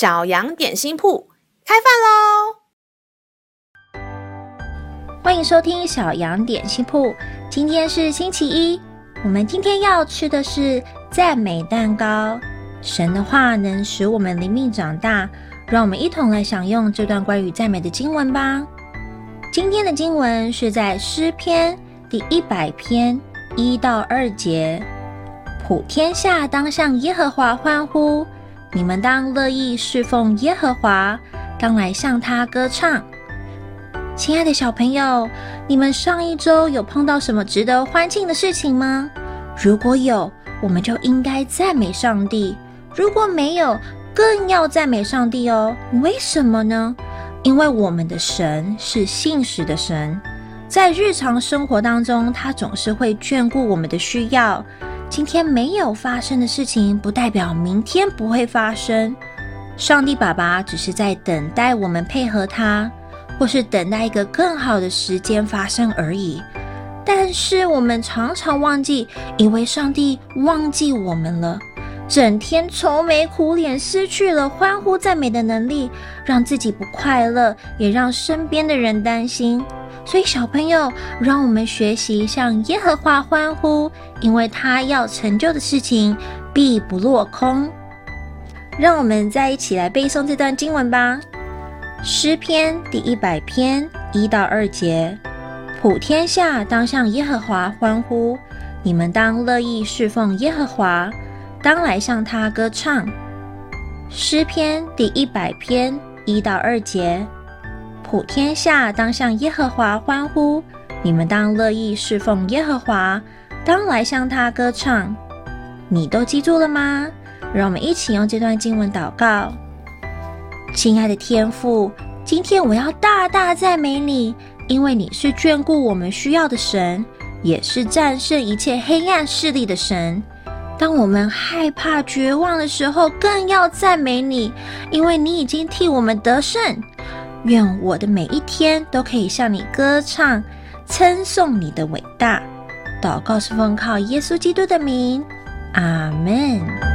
小羊点心铺开饭喽！欢迎收听小羊点心铺。今天是星期一，我们今天要吃的是赞美蛋糕。神的话能使我们灵命长大，让我们一同来享用这段关于赞美的经文吧。今天的经文是在诗篇第一百篇一到二节：普天下当向耶和华欢呼。你们当乐意侍奉耶和华，当来向他歌唱。亲爱的小朋友，你们上一周有碰到什么值得欢庆的事情吗？如果有，我们就应该赞美上帝；如果没有，更要赞美上帝哦。为什么呢？因为我们的神是信实的神，在日常生活当中，他总是会眷顾我们的需要。今天没有发生的事情，不代表明天不会发生。上帝爸爸只是在等待我们配合他，或是等待一个更好的时间发生而已。但是我们常常忘记，以为上帝忘记我们了，整天愁眉苦脸，失去了欢呼赞美的能力，让自己不快乐，也让身边的人担心。所以，小朋友，让我们学习向耶和华欢呼，因为他要成就的事情必不落空。让我们再一起来背诵这段经文吧。诗篇第一百篇一到二节：普天下当向耶和华欢呼，你们当乐意侍奉耶和华，当来向他歌唱。诗篇第一百篇一到二节。普天下当向耶和华欢呼，你们当乐意侍奉耶和华，当来向他歌唱。你都记住了吗？让我们一起用这段经文祷告。亲爱的天父，今天我要大大赞美你，因为你是眷顾我们需要的神，也是战胜一切黑暗势力的神。当我们害怕绝望的时候，更要赞美你，因为你已经替我们得胜。愿我的每一天都可以向你歌唱，称颂你的伟大。祷告是奉靠耶稣基督的名，阿门。